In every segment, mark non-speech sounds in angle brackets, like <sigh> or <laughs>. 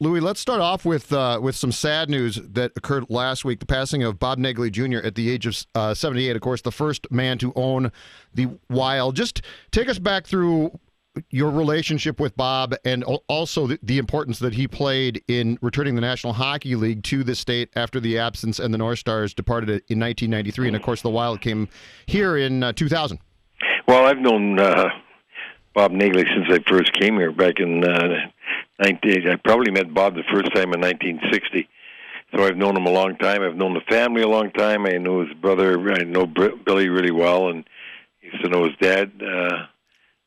Louis, let's start off with uh, with some sad news that occurred last week: the passing of Bob Naegele Jr. at the age of uh, 78. Of course, the first man to own the Wild. Just take us back through your relationship with Bob and also the, the, importance that he played in returning the National Hockey League to the state after the absence and the North Stars departed in 1993. And of course, the Wild came here in uh, 2000. Well, I've known uh, Bob Naegele since I first came here back in uh, 19, I probably met Bob the first time in 1960. So I've known him a long time. I've known the family a long time. I know his brother. I know Billy really well, and used to know his dad, uh,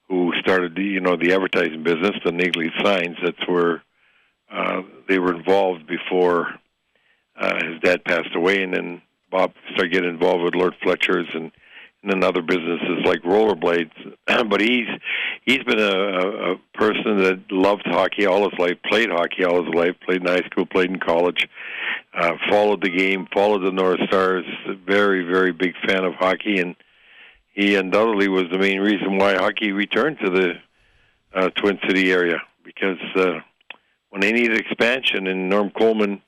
who started the you know the advertising business, the Naegele Signs. That's where uh, they were involved before uh, his dad passed away, and then Bob started getting involved with Lord Fletcher's and and then other businesses like rollerblades. <clears throat> but he's he's been a, a person that loved hockey all his life, played hockey all his life, played in high school, played in college, uh, followed the game, followed the North Stars. Very very big fan of hockey, and he undoubtedly was the main reason why hockey returned to the uh, Twin City area because uh, when they needed expansion, and Norm Coleman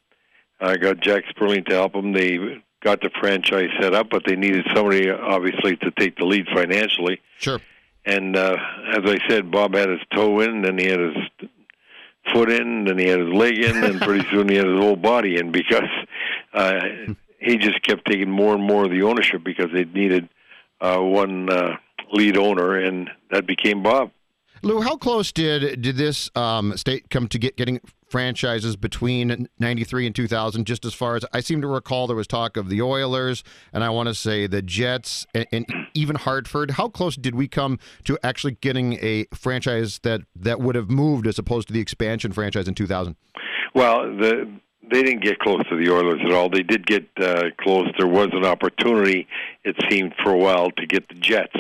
uh, got Jac Sperling to help them, they got the franchise set up, but they needed somebody obviously to take the lead financially. Sure. And uh, as I said, Bob had his toe in, then he had his foot in, then he had his leg in, and pretty soon he had his whole body in because uh, <laughs> he just kept taking more and more of the ownership because they needed uh, one uh, lead owner, and that became Bob. Lou, how close did did this um, state come to get getting franchises between 93 and 2000 just as far as I seem to recall there was talk of the Oilers and I want to say the Jets and, and, even Hartford. How close did we come to actually getting a franchise that that would have moved as opposed to the expansion franchise in 2000 well the they didn't get close to the Oilers at all. They did get uh, close. There was an opportunity it seemed for a while to get the Jets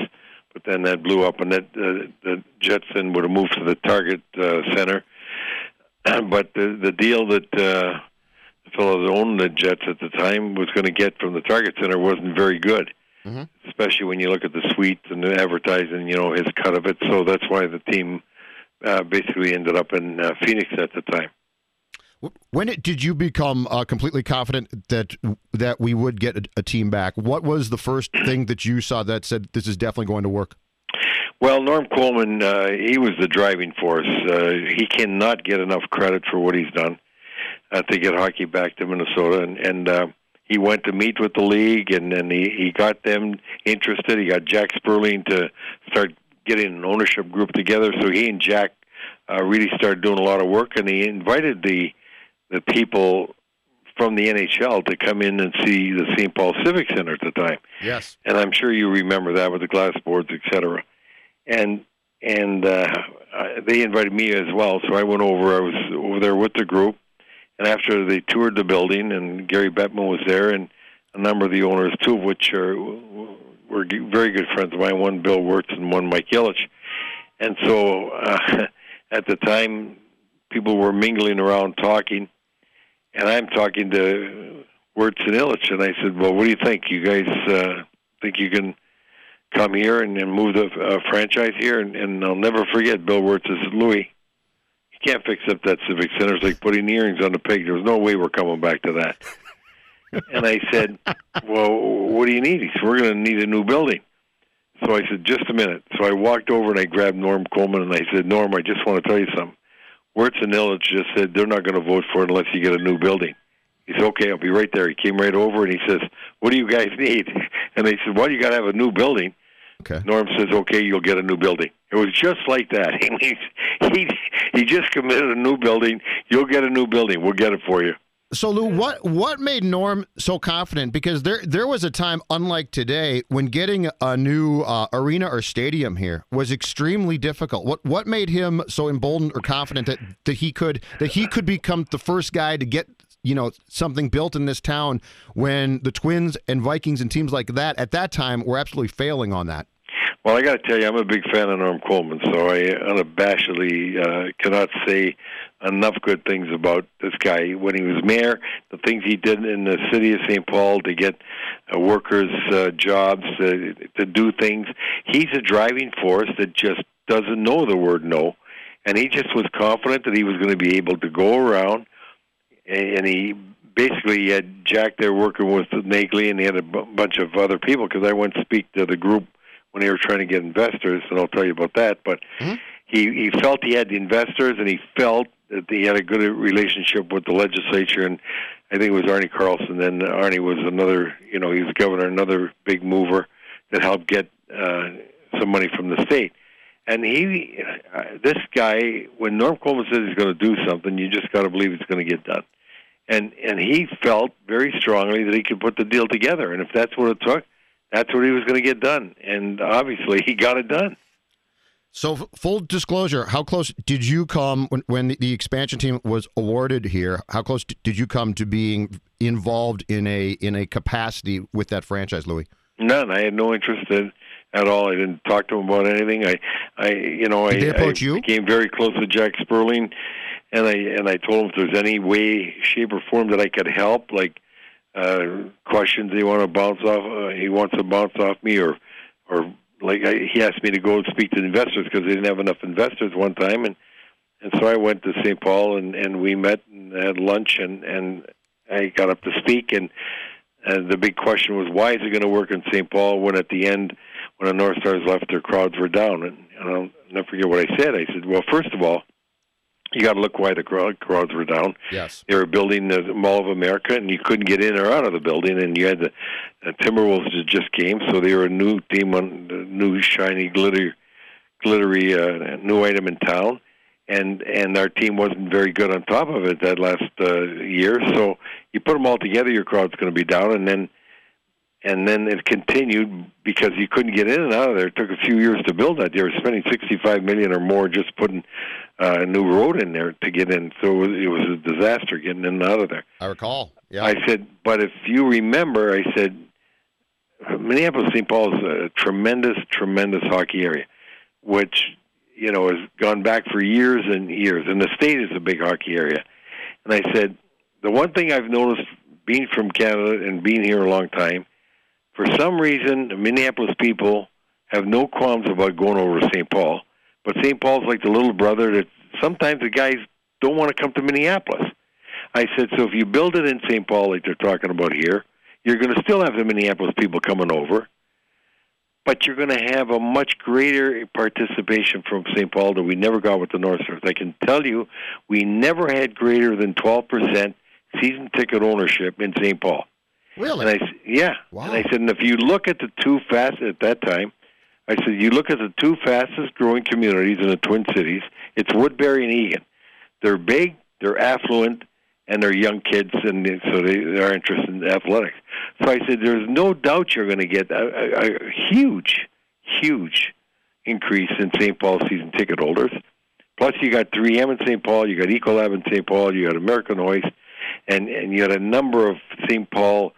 but then that blew up and that uh, the Jets then would have moved to the Target uh, Center <clears throat> but the the deal that uh, the fellow that owned the Jets at the time was going to get from the Target Center wasn't very good, mm-hmm. especially when you look at the suites and the advertising. You know his cut of it, so that's why the team uh, basically ended up in uh, Phoenix at the time. When did you become uh, completely confident that that we would get a, a, team back? What was the first thing that you saw that said this is definitely going to work? Well, Norm Coleman, uh, he was the driving force. Uh, he cannot get enough credit for what he's done uh, to get hockey back to Minnesota, and, and uh, he went to meet with the league, and then he he got them interested. He got Jac Sperling to start getting an ownership group together. So he and Jack uh, really started doing a lot of work, and he invited the the people from the NHL to come in and see the St. Paul Civic Center at the time. Yes, and I'm sure you remember that with the glass boards, et cetera and and uh, they invited me as well. So I went over. I was over there with the group, and after they toured the building, and Gary Bettman was there, and a number of the owners, two of which are were very good friends of mine. One Bill Wirtz and one Mike Ilitch. And so uh, <laughs> at the time, people were mingling around talking, and I'm talking to Wirtz and Ilitch, and I said, "Well, what do you think? You guys uh, think you can?" come here and, and move the uh, franchise here. And, and I'll never forget Bill Wirtz says, Louis, you can't fix up that Civic Center. It's like putting earrings on the pig. There's no way we're coming back to that. <laughs> and I said, well, what do you need? He said, we're going to need a new building. So I said, just a minute. So I walked over and I grabbed Norm Coleman and I said, Norm, I just want to tell you something. Wirtz and Ilitch just said they're not going to vote for it unless you get a new building. He said, "Okay, I'll be right there." He came right over and he says, "What do you guys <laughs> need?" And they said, "Well, you got to have a new building." Okay. Norm says, "Okay, you'll get a new building." It was just like that. <laughs> He he he just committed a new building. You'll get a new building. We'll get it for you. So Lou, what what made Norm so confident? Because there there was a time, unlike today, when getting a new uh, arena or stadium here was extremely difficult. What what made him so emboldened or confident that, that he could that he could become the first guy to get you know something built in this town when the Twins and Vikings and teams like that at that time were absolutely failing on that. Well, I got to tell you, I'm a big fan of Norm Coleman, so I unabashedly uh, cannot say enough good things about this guy. When he was mayor, the things he did in the city of St. Paul to get uh, workers uh, jobs, uh, to do things, he's a driving force that just doesn't know the word no. And he just was confident that he was going to be able to go around, and he basically he had Jack there working with Naegele, and he had a b- bunch of other people because I went to speak to the group when they were trying to get investors, and I'll tell you about that. But mm-hmm. he he felt he had the investors, and he felt that he had a good relationship with the legislature, and I think it was Arne Carlson. Then Arne was another, you know, he was governor, another big mover that helped get uh, some money from the state. And he, uh, this guy, when Norm Coleman says he's going to do something, you just got to believe it's going to get done. And and he felt very strongly that he could put the deal together, and if that's what it took, that's what he was going to get done, and obviously he got it done. So, full disclosure, how close did you come when, when the expansion team was awarded here? How close did you come to being involved in a in a capacity with that franchise, Louis? None. I had no interest in at all. I didn't talk to him about anything. I, I, you know, did I, they approach I you? became very close with Jac Sperling, and I and I told him if there's any way, shape, or form that I could help, like uh, questions he want to bounce off, uh, he wants to bounce off me, or or like I, he asked me to go and speak to investors because they didn't have enough investors one time, and and so I went to St. Paul and and we met and had lunch and and I got up to speak and. And the big question was, why is it going to work in St. Paul when at the end, when the North Stars left, their crowds were down? And, and I'll never forget what I said. I said, well, first of all, you got to look why the crowds were down. Yes, they were building the Mall of America, and you couldn't get in or out of the building. And you had the uh, Timberwolves just came, so they were a new team, on the new shiny, glitter, glittery, uh, new item in town. And and our team wasn't very good on top of it that last uh, year. So you put them all together, your crowd's going to be down, and then and then it continued because you couldn't get in and out of there. It took a few years to build that. They were spending sixty-five million or more just putting uh, a new road in there to get in. So it was a disaster getting in and out of there. I recall. Yeah. I said, but if you remember, I said, Minneapolis St. Paul is a tremendous, tremendous hockey area, which you know has gone back for years and years. And the state is a big hockey area. And I said, the one thing I've noticed being from Canada and being here a long time for some reason, Minneapolis people have no qualms about going over to St. Paul, but St. Paul's like the little brother that sometimes the guys don't want to come to Minneapolis. I said, so if you build it in St. Paul, like they're talking about here, you're going to still have the Minneapolis people coming over, but you're going to have a much greater participation from St. Paul that we never got with the North Stars. I can tell you, we never had greater than 12% season ticket ownership in St. Paul. Really? And I yeah. Wow. And I said, and if you look at the two fast at that time, I said you look at the two fastest growing communities in the Twin Cities. It's Woodbury and Eagan. They're big, they're affluent, and they're young kids, and so they, they are interested in athletics. So I said, there's no doubt you're going to get a, a, a huge, huge increase in St. Paul season ticket holders. Plus, you got 3M in St. Paul, you got Ecolab in St. Paul, you got American Hoist, and and you had a number of St. Paul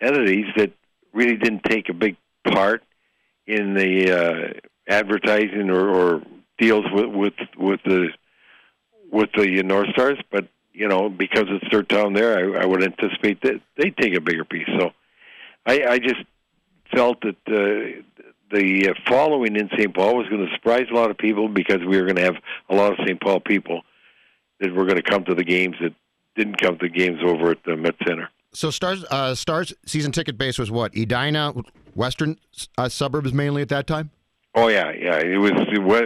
entities that really didn't take a big part in the uh, advertising or, or deals with with with the with the North Stars, but you know because it's their town there, I, I would anticipate that they take a bigger piece. So I, I just felt that uh, the following in St. Paul was going to surprise a lot of people because we were going to have a lot of St. Paul people that were going to come to the games that didn't come to the games over at the Met Center. So Stars uh, Stars season ticket base was what? Edina, western uh, suburbs mainly at that time. Oh yeah, yeah. It was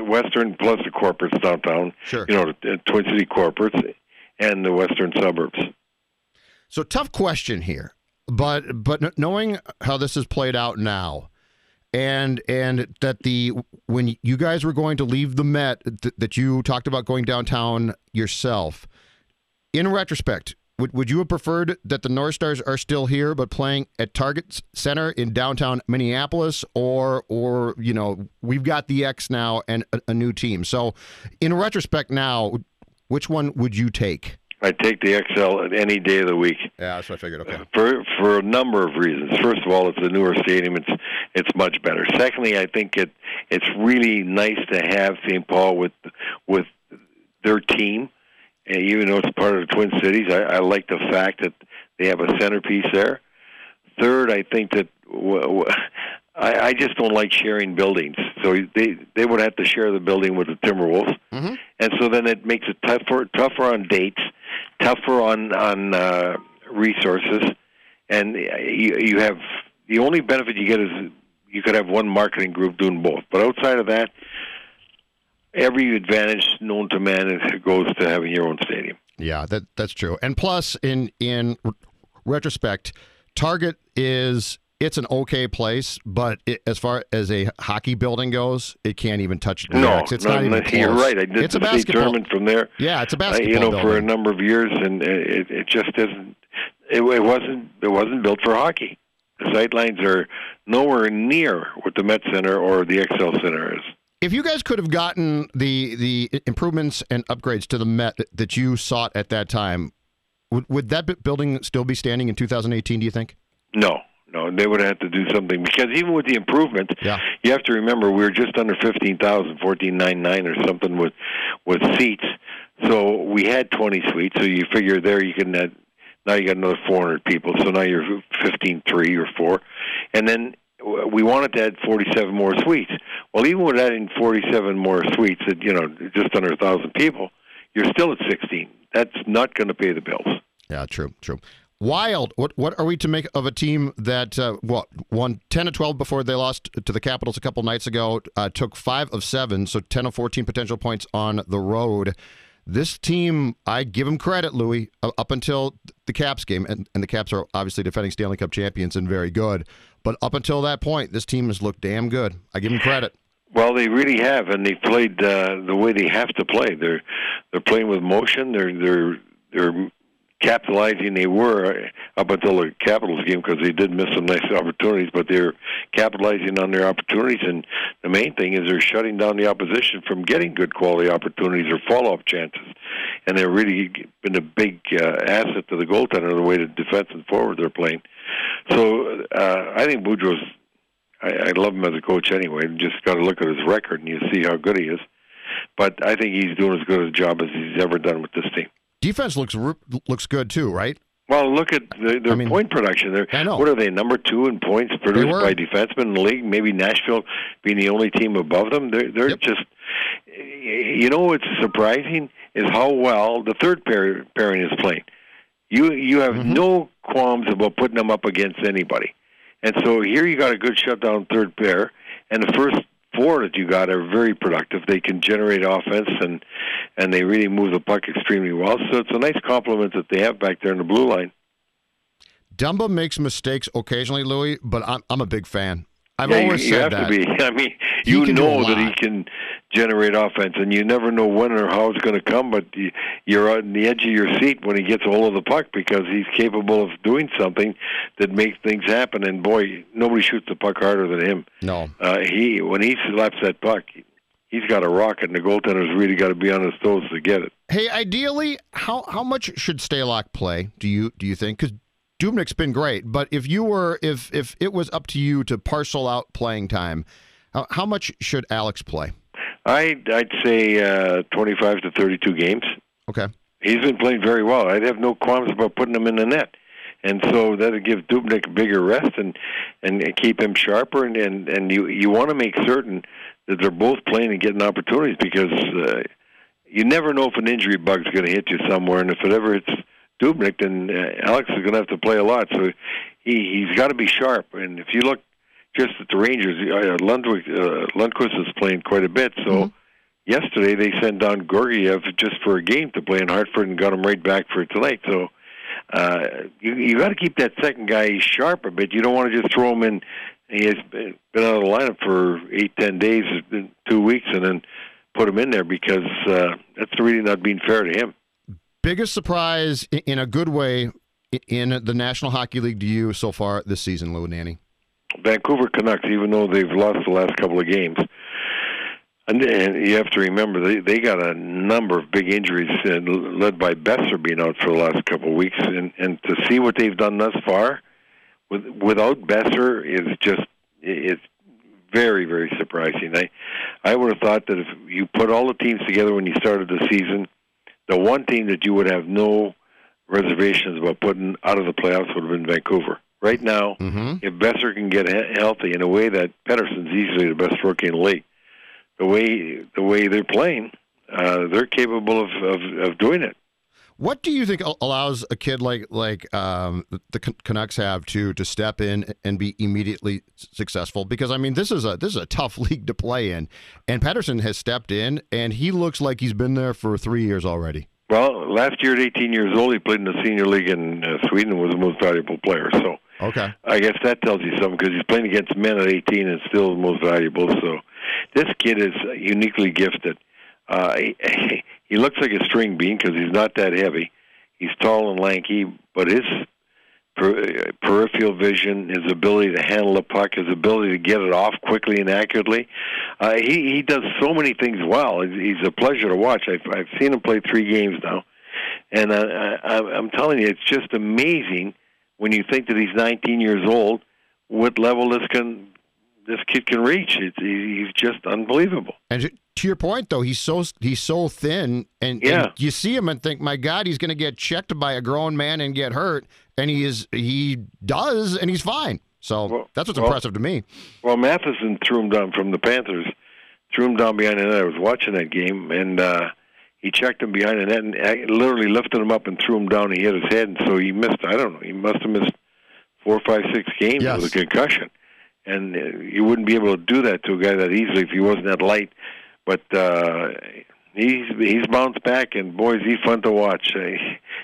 Western plus the corporates downtown. Sure. You know, the Twin City corporates and the Western suburbs. So tough question here, but but knowing how this has played out now, and and that the when you guys were going to leave the Met, th- that you talked about going downtown yourself. In retrospect, would would you have preferred that the North Stars are still here but playing at Target Center in downtown Minneapolis, or or you know we've got the X now and a, a new team. So, in retrospect, now, which one would you take? I take the Xcel at any day of the week. Yeah, that's what I figured. Okay. for for a number of reasons. First of all, it's a newer stadium; it's it's much better. Secondly, I think it it's really nice to have St. Paul with with their team, and even though it's part of the Twin Cities. I, I like the fact that they have a centerpiece there. Third, I think that w- w- <laughs> I, I just don't like sharing buildings, so they they would have to share the building with the Timberwolves, Mhm. and so then it makes it tougher tougher on dates, tougher on on uh, resources, and you, you have the only benefit you get is you could have one marketing group doing both. But outside of that, every advantage known to man goes to having your own stadium. Yeah, that that's true. And plus, in in retrospect, Target is it's an okay place, but it, as far as a hockey building goes, it can't even touch the No, It's no, not even close. you're right. I did it's a tournament from there. Yeah, it's a uh, basketball. you know, for a number of years, and it, it just isn't. It, it wasn't. It wasn't built for hockey. The sightlines are nowhere near what the Met Center or the Xcel Center is. If you guys could have gotten the the improvements and upgrades to the Met that, you sought at that time, would, would that building still be standing in 2018? Do you think? No, no, they would have had to do something because even with the improvement, Yeah. you have to remember we were just under fifteen thousand, fourteen nine nine or something with with seats. So we had twenty suites. So you figure there you can add, now you got another four hundred people. So now you're fifteen three or four, and then we wanted to add forty seven more suites. Well, even with adding forty seven more suites, at you know just under a thousand people, you're still at sixteen. That's not going to pay the bills. Yeah, true, true. Wild. What what are we to make of a team that uh, what won ten to twelve before they lost to the Capitals a couple nights ago? Uh, took five of seven, so ten of fourteen potential points on the road. This team, I give them credit, Louis, up until the Caps game, and, and the Caps are obviously defending Stanley Cup champions and very good. But up until that point, this team has looked damn good. I give them credit. Well, they really have, and they played uh, the way they have to play. They're they're playing with motion. They're they're they're capitalizing. They were up until the Capitals game because they did miss some nice opportunities, but they're capitalizing on their opportunities. And the main thing is they're shutting down the opposition from getting good quality opportunities or follow-up chances. And they're really been a big uh, asset to the goaltender the way the defense and forward they're playing. So uh, I think Boudreau's I, I love him as a coach anyway. You just got to look at his record and you see how good he is. But I think he's doing as good a job as he's ever done with this team. Defense looks looks good too, right? Well, look at the, their I mean- point production. They're, I know. What are they? Number two in points produced by defensemen in the league. Maybe Nashville being the only team above them. They're they're Yep. just. You know what's surprising is how well the third pair, pairing is playing. You you have Mm-hmm. no qualms about putting them up against anybody, and so here you got a good shutdown third pair, and the first four that you got are very productive. They can generate offense and and they really move the puck extremely well. So it's a nice compliment that they have back there in the blue line. Dumba makes mistakes occasionally, Louis, but I'm I'm a big fan. I've yeah, always you, you said have that. to be. <laughs> I mean, He you can do a know that he can generate offense, and you never know when or how it's going to come. But you, you're on the edge of your seat when he gets a hold of the puck because he's capable of doing something that makes things happen. And boy, nobody shoots the puck harder than him. No, Uh, he when he slaps that puck, he's got a rocket, and the goaltender's really got to be on his toes to get it. Hey, ideally, how how much should Stalock play? Do you do you think? Because Dubnyk's been great, but if you were if if it was up to you to parcel out playing time, how, how much should Alex play? I'd I'd say uh, 25 to 32 games. Okay, he's been playing very well. I'd have no qualms about putting him in the net. And so that'll give Dubnyk a bigger rest and and keep him sharper. And and, and you you want to make certain that they're both playing and getting opportunities because uh, you never know if an injury bug's going to hit you somewhere. And if it ever hits Dubnyk, then uh, Alex is going to have to play a lot. So he he's got to be sharp. And if you look, just that the Rangers, uh, Lundqvist, uh, Lundqvist is playing quite a bit. So Mm-hmm. yesterday they sent down Georgiev just for a game to play in Hartford and got him right back for tonight. So uh, you you got to keep that second guy sharp a bit. You don't want to just throw him in. He has been been out of the lineup for eight, ten days, two weeks, and then put him in there because uh, that's really not being fair to him. Biggest surprise in a good way in the National Hockey League to you so far this season, Lou and Nanne? Vancouver Canucks, even though they've lost the last couple of games, and, you have to remember they they got a number of big injuries, and led by Boeser being out for the last couple of weeks, and and to see what they've done thus far, with without Boeser is just it's very very surprising. I I would have thought that if you put all the teams together when you started the season, the one team that you would have no reservations about putting out of the playoffs would have been Vancouver. Right now, Mm-hmm. if Boeser can get healthy in a way that Pettersson's easily the best rookie in the league, the way the way they're playing, uh, they're capable of, of of doing it. What do you think allows a kid like like um, the Canucks have to to step in and be immediately successful? Because I mean, this is a this is a tough <laughs> league to play in, and Pettersson has stepped in, and he looks like he's been there for three years already. Well, last year at 18 years old, he played in the senior league in uh, Sweden and was the most valuable player. So Okay. I guess that tells you something because he's playing against men at 18 and still the most valuable. So this kid is uniquely gifted. Uh, <laughs> he, looks like a string bean because he's not that heavy. He's tall and lanky, but his per, peripheral vision, his ability to handle the puck, his ability to get it off quickly and accurately, uh, he he does so many things well. He's, he's a pleasure to watch. I've I've seen him play three games now, and uh, I, I, I'm telling you, it's just amazing when you think that he's 19 years old, what level this can this kid can reach. It's, he's just unbelievable. And to your point, though, he's so he's so thin, and, Yeah. and you see him and think, "My God, he's going to get checked by a grown man and get hurt," and he is he does, and he's fine. So Well- that's what's well- impressive to me. Well, Matheson threw him down from the Panthers, threw him down behind the net. I was watching that game, and uh, he checked him behind the net and uh, literally lifted him up and threw him down. He hit his head, and so he missed. I don't know. He must have missed four, five, six games Yes. with a concussion, and uh, you wouldn't be able to do that to a guy that easily if he wasn't that light. But uh, he's he's bounced back, and boy, is he fun to watch. <laughs>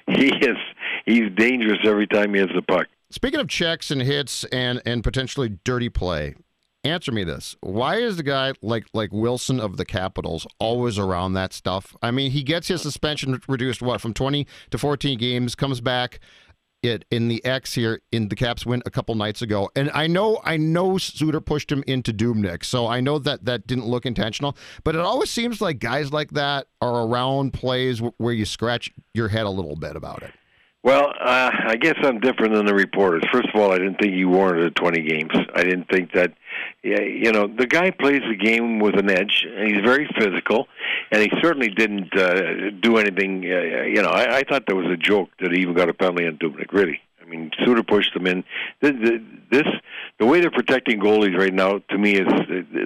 He is he's dangerous every time he has the puck. Speaking of checks and hits and and potentially dirty play, answer me this: Why is the guy like like Wilson of the Capitals always around that stuff? I mean, he gets his suspension reduced what from twenty to fourteen games, comes back. It in the X here in the Caps win a couple nights ago, and I know I know Suter pushed him into Dubnyk, so I know that that didn't look intentional. But it always seems like guys like that are around plays where you scratch your head a little bit about it. Well, uh, I guess I'm different than the reporters. First of all, I didn't think he warranted 20 games. I didn't think that, you know, the guy plays the game with an edge, and he's very physical, and he certainly didn't uh, do anything. Uh, you know, I, I thought there was a joke that he even got a penalty on Dubnyk. Really, I mean, Suter pushed him in. This, this, the way they're protecting goalies right now, to me, is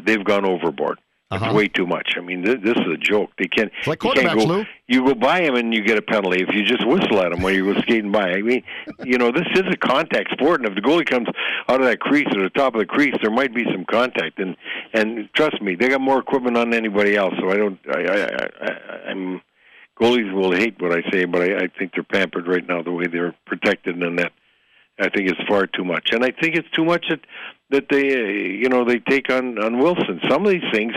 they've gone overboard. Uh-huh. It's way too much. I mean, this, this is a joke. They can't. It's like you can't quarterbacks, go, Lou. you go by him and you get a penalty if you just whistle at him when you go skating by. I mean, you know, this is a contact sport, and if the goalie comes out of that crease or the top of the crease, there might be some contact. And and trust me, they got more equipment on anybody else. So I don't. I, I, I, I I'm goalies will hate what I say, but I, I think they're pampered right now the way they're protected in the net. I think it's far too much, and I think it's too much that that they, uh, you know, they take on on Wilson. Some of these things,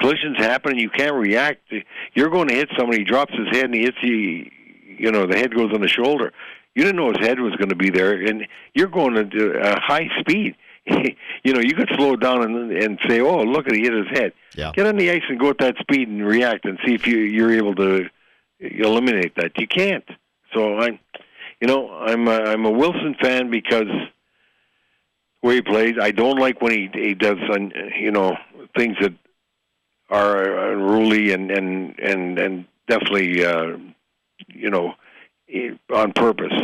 collisions happen, and you can't react. You're going to hit somebody, he drops his head, and he hits you. You know, the head goes on the shoulder. You didn't know his head was going to be there, and you're going at a high speed. <laughs> you know, you could slow down and and say, "Oh, look at he hit his head." Yeah. Get on the ice and go at that speed and react, and see if you you're able to eliminate that. You can't. So I'm, you know, I'm a, I'm a Wilson fan because where he plays. I don't like when he he does, you know, things that are unruly and and and and definitely, uh, you know, eh, on purpose.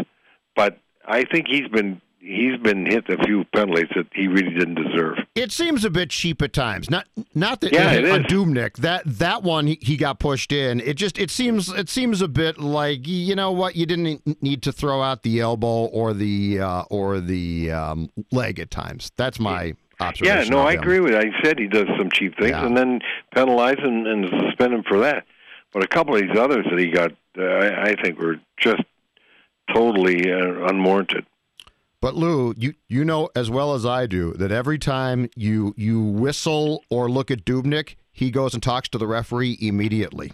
But I think he's been he's been hit a few penalties that he really didn't deserve. It seems a bit cheap at times. Not not that Yeah, it on is. Dubnyk that that one he, he got pushed in. It just it seems it seems a bit like you know what you didn't need to throw out the elbow or the uh, or the um, leg at times. That's my observation. Yeah, no, I agree with. I said he does some cheap things, Yeah. and then penalize and, and suspend him for that. But a couple of these others that he got, uh, I, I think, were just totally uh, unwarranted. But Lou, you you know as well as I do that every time you you whistle or look at Dubnyk, he goes and talks to the referee immediately.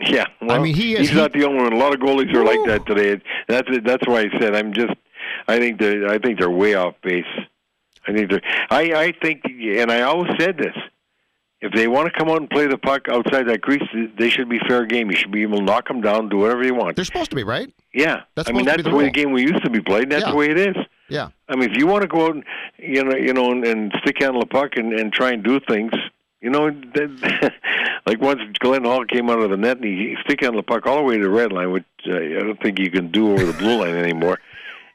Yeah, well, mean, he is- He's he- not the only one. A lot of goalies are Ooh. like that today. That's that's why I said I'm just. I think they I think they're way off base. I think they're. I I think, and I always said this. If they want to come out and play the puck outside that crease, they should be fair game. You should be able to knock them down, do whatever you want. They're supposed to be right. Yeah, That's I mean that's the the way the game we used to be played. That's Yeah. the way it is. Yeah. I mean, if you want to go out, and, you know, you know, and, and stick handle the puck and, and try and do things, you know, that, <laughs> like once Glenn Hall came out of the net and he stick handled the puck all the way to the red line, which uh, I don't think you can do over the blue line anymore,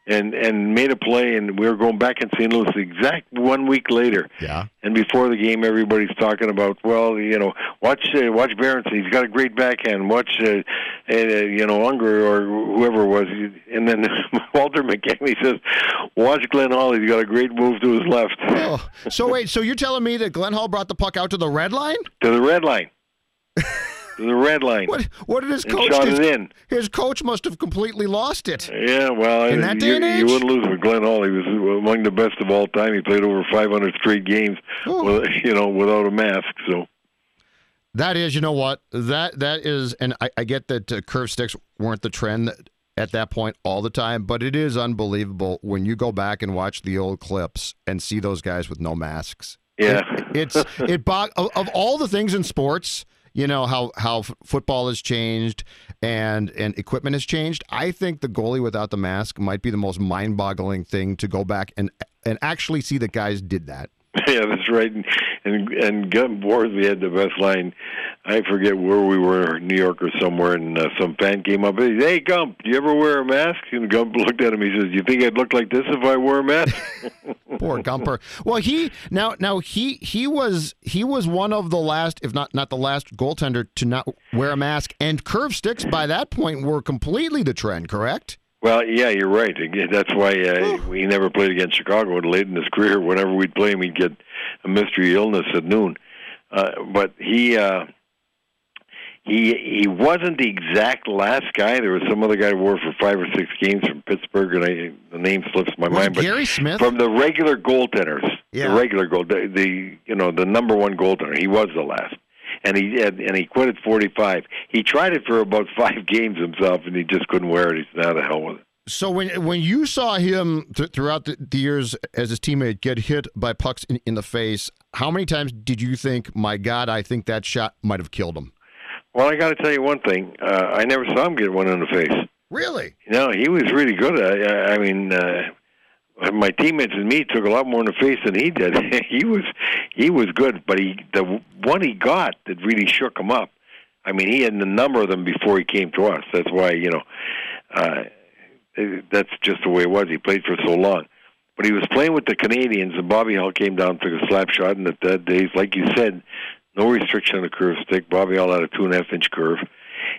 and and made a play, and we were going back in St. Louis the exact one week later, Yeah. and before the game, everybody's talking about, well, you know, watch uh, watch Berenson. He's got a great backhand. Watch, uh, uh, you know, Unger or whoever it was. And then <laughs> Walter McKinley says, watch Glenn Hall. He's got a great move to his left Oh, so wait, so you're telling me that Glenn Hall brought the puck out to the red line? to the red line. <laughs> to the red line. What? What did his coach? shot His, it in. his coach must have completely lost it. Yeah, well, In that day you, and you wouldn't lose with Glenn Hall. He was among the best of all time. He played over 500 straight games, with, <laughs> you know, without a mask. So That is, you know what? That that is, and I, I get that uh, curve sticks weren't the trend at that point all the time, but it is unbelievable when you go back and watch the old clips and see those guys with no masks. yeah, It's it bog of, of all the things in sports, you know how how f- football has changed and and equipment has changed. I think the goalie without the mask might be the most mind-boggling thing to go back and and actually see that guys did that. <laughs> Yeah, that's right. And and, and Gump Worsley had the best line. I forget where we were, New York or somewhere, and uh, some fan came up. and he said, Hey, Gump, do you ever wear a mask? And Gump <laughs> looked at him. He says, "You think I'd look like this if I wore a mask?" <laughs> Poor Gumper. Well, he now now he he was he was one of the last, if not not the last goaltender to not wear a mask. And curve sticks by that point were completely the trend, correct? well, yeah, you're right. That's why uh, he never played against Chicago. And late in his career, whenever we'd play him, he'd get a mystery illness at noon. Uh, but he. Uh, he he wasn't the exact last guy. There was some other guy who wore for five or six games from Pittsburgh, and I, the name slips my mind. But Gary Smith? from the regular goaltenders, Yeah. the regular goal, the, the you know the number one goaltender. He was the last, and he had, and he quit at forty five. He tried it for about <laughs> five games himself, and he just couldn't wear it. He's "Now the hell with it." So when when you saw him th- throughout the, the years as his teammate get hit by pucks in, in the face, how many times did you think, "My God, I think that shot might have killed him"? Well, I got to tell you one thing. Uh, I never saw him get one in the face. Really? No, he was really good. I, I mean, uh, my teammates and me took a lot more in the face than he did. <laughs> he was he was good, but he the one he got that really shook him up. I mean, he had a number of them before he came to us. That's why you know, uh, that's just the way it was. He played for so long. But he was playing with the Canadiens, and Bobby Hull came down, and took a slap shot, and at that days, like you said, no restriction on the curve stick. Bobby Hull had a two and a half inch curve,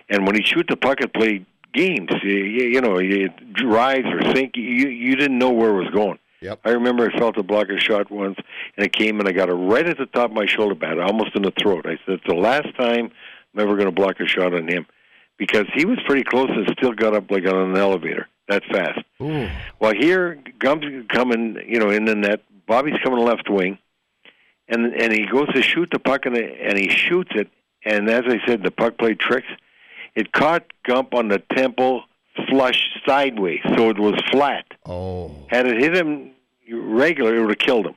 and when he shoot the puck it played games, you, you know, it rise or sink, you you didn't know where it was going. Yep. I remember I felt a blocker shot once, and it came and I got it right at the top of my shoulder pad, almost in the throat. I said, "It's the last time I'm ever going to block a shot on him," because he was pretty close and still got up like on an elevator that fast. Ooh. Well, here Gump's coming, you know, in the net. Bobby's coming left wing, and and he goes to shoot the puck, and, and he shoots it. And as I said, the puck played tricks. It caught Gump on the temple, flush sideways, so it was flat. Oh. Had it hit him regular, it would have killed him.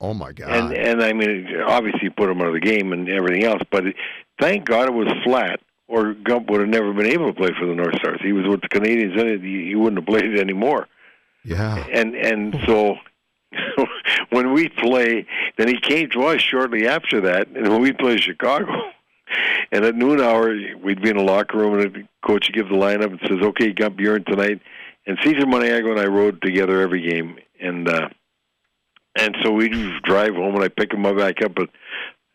Oh my God. And and I mean, obviously put him out of the game and everything else. But it, thank God it was flat, or Gump would have never been able to play for the North Stars. He was with the Canadiens and. He, he wouldn't have played it anymore yeah. and and so <laughs> when we play, then he came to us shortly after that, and when we play Chicago, <laughs> and at noon hour we'd be in the locker room, and the coach would give the lineup and says, "Okay, Gump, you're in tonight." And Cesar Maniago and I rode together every game, and uh, and so we'd drive home, and I pick him up back up at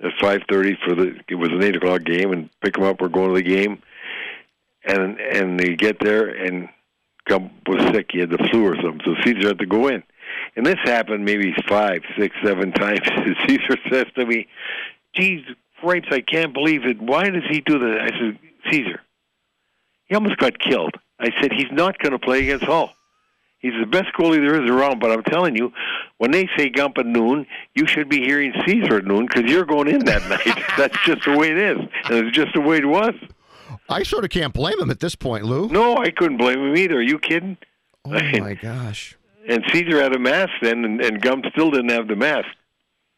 at five thirty for the it was an eight o'clock game, and pick him up. We're going to the game, and and they get there, and Gump was sick. He had the flu or something, so Cesar had to go in. And this happened maybe five, six, seven <laughs> times. Caesar says to me, "Geez, grapes, I can't believe it. Why does he do that?" I said, "Caesar, he almost got killed." I said, "He's not going to play against Hull." He's the best goalie there is around, but I'm telling you, when they say Gump at noon, you should be hearing Caesar at noon because you're going in that <laughs> night. That's just the way it is, and it's just the way it was. I sort of can't blame him at this point, Lou. No, I couldn't blame him either. Are you kidding? Oh my gosh! And Caesar had a mask then, and, and Gump still didn't have the mask.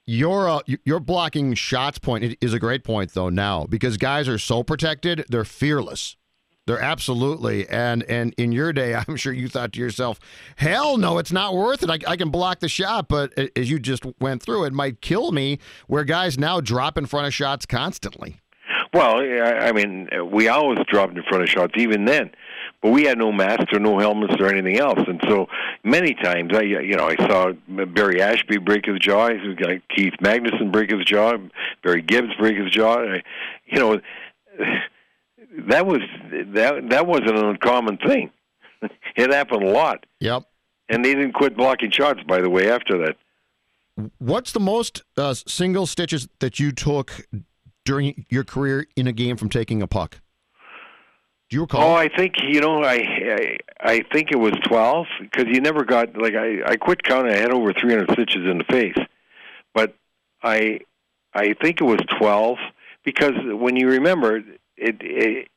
Your uh, your blocking shots point is a great point though now because guys are so protected, they're fearless. They're absolutely and and in your day, <laughs> I'm sure you thought to yourself, "Hell no, it's not worth it. I, I can block the shot." But as you just went through, it might kill me. Where guys now drop in front of shots constantly. Well, I, I mean, we always dropped in front of shots, even then. But we had no masks or no helmets or anything else, and so many times I, you know, I saw Barry Ashbee break his jaw, Keith Magnuson break his jaw, Barry Gibbs break his jaw. I, you know, that was that that wasn't an uncommon thing. <laughs> it happened a lot. Yep. And they didn't quit blocking shots, by the way, after that. What's the most uh, single stitches that you took during your career in a game from taking a puck? Do you recall? Oh, I think you know, I I, I think it was twelve because you never got like I I quit counting. I had over three hundred stitches in the face, but I I think it was twelve because when you remember it it,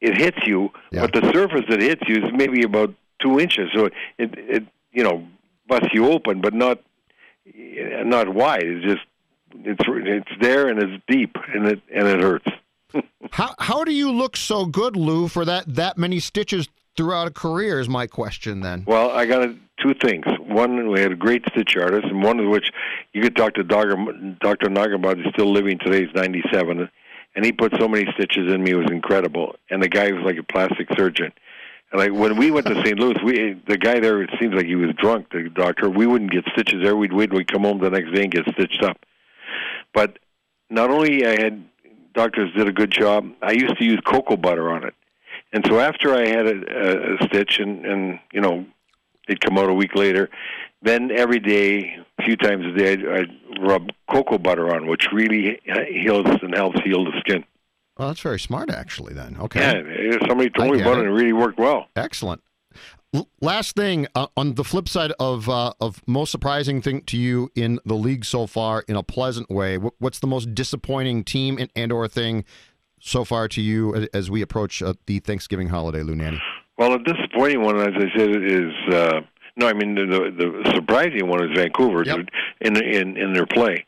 it hits you, yeah. but the surface that hits you is maybe about two inches, so it it you know busts you open, but not not wide. It's just it's it's there and it's deep and it and it hurts. How how do you look so good, Lou, for that that many stitches throughout a career? Is my question then. Well, I got a, two things. One, we had a great stitch artist, and one of which you could talk to Dr. Dr. Nagar He's still living today. He's ninety seven, and he put so many stitches in me. It was incredible. And the guy was like a plastic surgeon. And like when we went to St. Louis, we the guy there it seems like he was drunk. The doctor, we wouldn't get stitches there. We'd wait. We'd come home the next day and get stitched up. But not only I had doctors did a good job. I used to use cocoa butter on it, and so after I had a, a a stitch and and you know it'd come out a week later, then every day, a few times a day, I'd, I'd rub cocoa butter on, which really heals and helps heal the skin. Well, that's very smart, actually. Then, okay. Yeah, somebody told me about it. it. It really worked well. Excellent last thing uh, on the flip side of uh, of most surprising thing to you in the league so far in a pleasant way what's the most disappointing team and, and or thing so far to you as we approach uh, the thanksgiving holiday lou nanne well a disappointing one as i said is uh, no i mean the, the, the surprising one is vancouver yep. in in in their play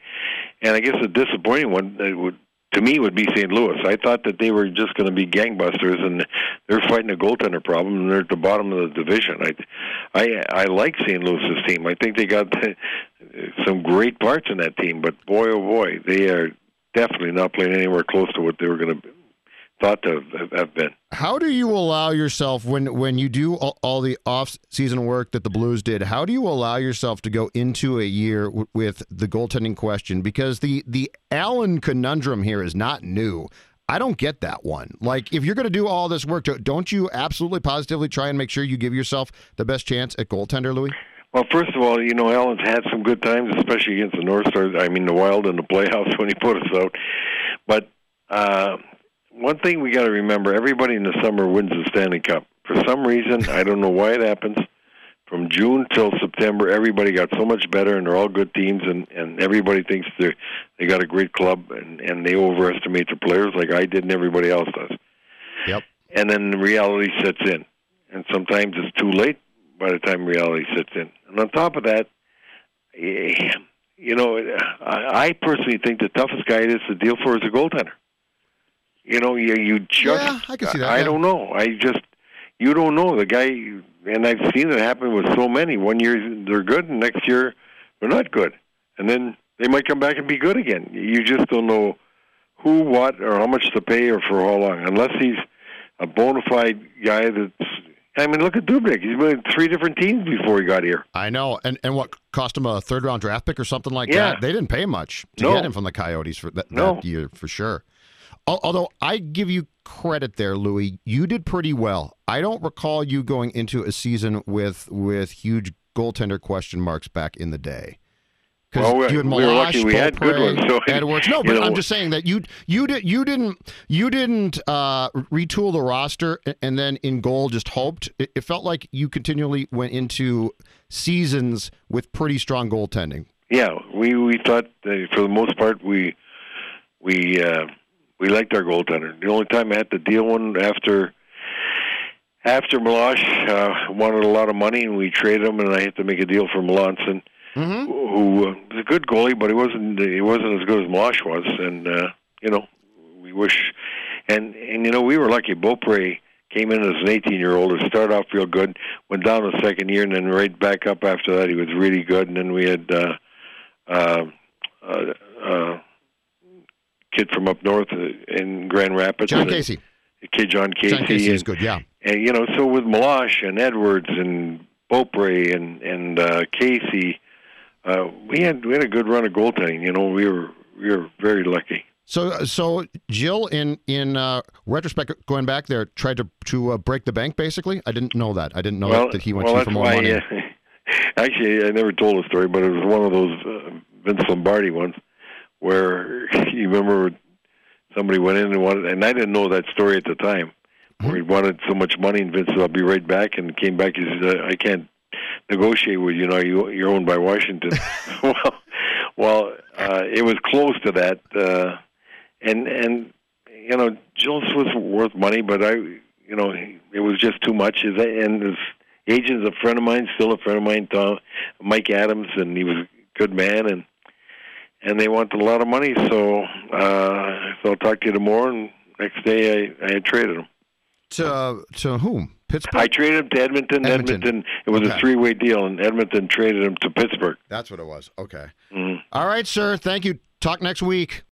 and i guess the disappointing one would to me would be St. Louis. I thought that they were just going to be gangbusters, and they're fighting a goaltender problem, and they're at the bottom of the division. I, I, I like St. Louis's team. I think they got <laughs> some great parts in that team, but boy, oh boy, they are definitely not playing anywhere close to what they were going to thought to have been. How do you allow yourself when when you do all, all, the off season work that the Blues did? How do you allow yourself to go into a year w- with the goaltending question? Because the the Allen conundrum here is not new. I don't get that one. Like, if you're going to do all this work, don't you absolutely positively try and make sure you give yourself the best chance at goaltender, Louis? Well, first of all, you know, Allen's had some good times, especially against the North Stars. I mean, the Wild in the playoffs <laughs> when he put us out. But uh, one thing we got to remember: everybody in the summer wins the Stanley Cup. For some reason, I don't know why it happens. From June till September, everybody got so much better, and they're all good teams, and and everybody thinks they they got a great club, and and they overestimate their players like I did, and everybody else does. Yep. And then reality sets in, and sometimes it's too late by the time reality sets in. And on top of that, eh, you know, I personally think the toughest guy it is to deal for is a goaltender. You know, you you just yeah, I can see that. I yeah. don't know. I just you don't know the guy, and I've seen it happen with so many. One year they're good, and next year they're not good, and then they might come back and be good again. You just don't know who, what, or how much to pay, or for how long, unless he's a bona fide guy that's. I mean, look at Dubnyk. He's been in three different teams before he got here. I know, and and what cost him a third round draft pick or something like yeah. that? They didn't pay much to no. get him from the Coyotes for that, no. that year, for sure. Although I give you credit there, Louis, you did pretty well. I don't recall you going into a season with with huge goaltender question marks back in the day. Well, we, you had we were lucky we had good ones. So <laughs> Edwards. No, but know, I'm just saying that you you did you didn't you didn't uh, retool the roster and then in goal just hoped. It, it felt like you continually went into seasons with pretty strong goaltending. Yeah, we we thought that for the most part we we uh, we liked our goaltender. The only time I had to deal one after after Meloche uh, wanted a lot of money and we traded him, and I had to make a deal for Melanson, Mm-hmm. who uh, was a good goalie, but he wasn't he wasn't as good as Meloche was, and uh, you know we wish and and you know we were lucky. Beaupre came in as an 18 year old and started off real good, went down the second year, and then right back up after that. He was really good, and then we had. Uh, uh, uh, uh, kid from up north uh, in Grand Rapids. Jon uh, Casey. Kid Jon Casey. Jon Casey is good. Yeah. and you know, so with Meloche and Edwards and Beaupre and and uh, Casey, uh, we had we had a good run of goaltending. You know, we were we were very lucky. So, so Gilles, in in uh, retrospect, going back there, tried to to uh, break the bank. Basically, I didn't know that. I didn't know well, that he went well, for more why, money. Uh, <laughs> actually, I never told the story, but it was one of those uh, Vince Lombardi ones where <laughs> you remember somebody went in and wanted, and I didn't know that story at the time, where he wanted so much money, and Vince said, "I'll be right back," and came back. He said, "I can't negotiate with you. Now you you're owned by Washington." <laughs> <laughs> well, well, uh, it was close to that, uh, and and you know, Jules was worth money, but I, you know, it was just too much. And his agent's a friend of mine, still a friend of mine, Tom, Mike Adams, and he was a good man, and and they wanted a lot of money, so uh, so I'll talk to you tomorrow. And next day, I I traded him. To to whom? Pittsburgh. I traded him to Edmonton. Edmonton. Edmonton. It was Okay. a three-way deal, and Edmonton traded him to Pittsburgh. That's what it was. Okay. Mhm. All right, sir. Thank you. Talk next week.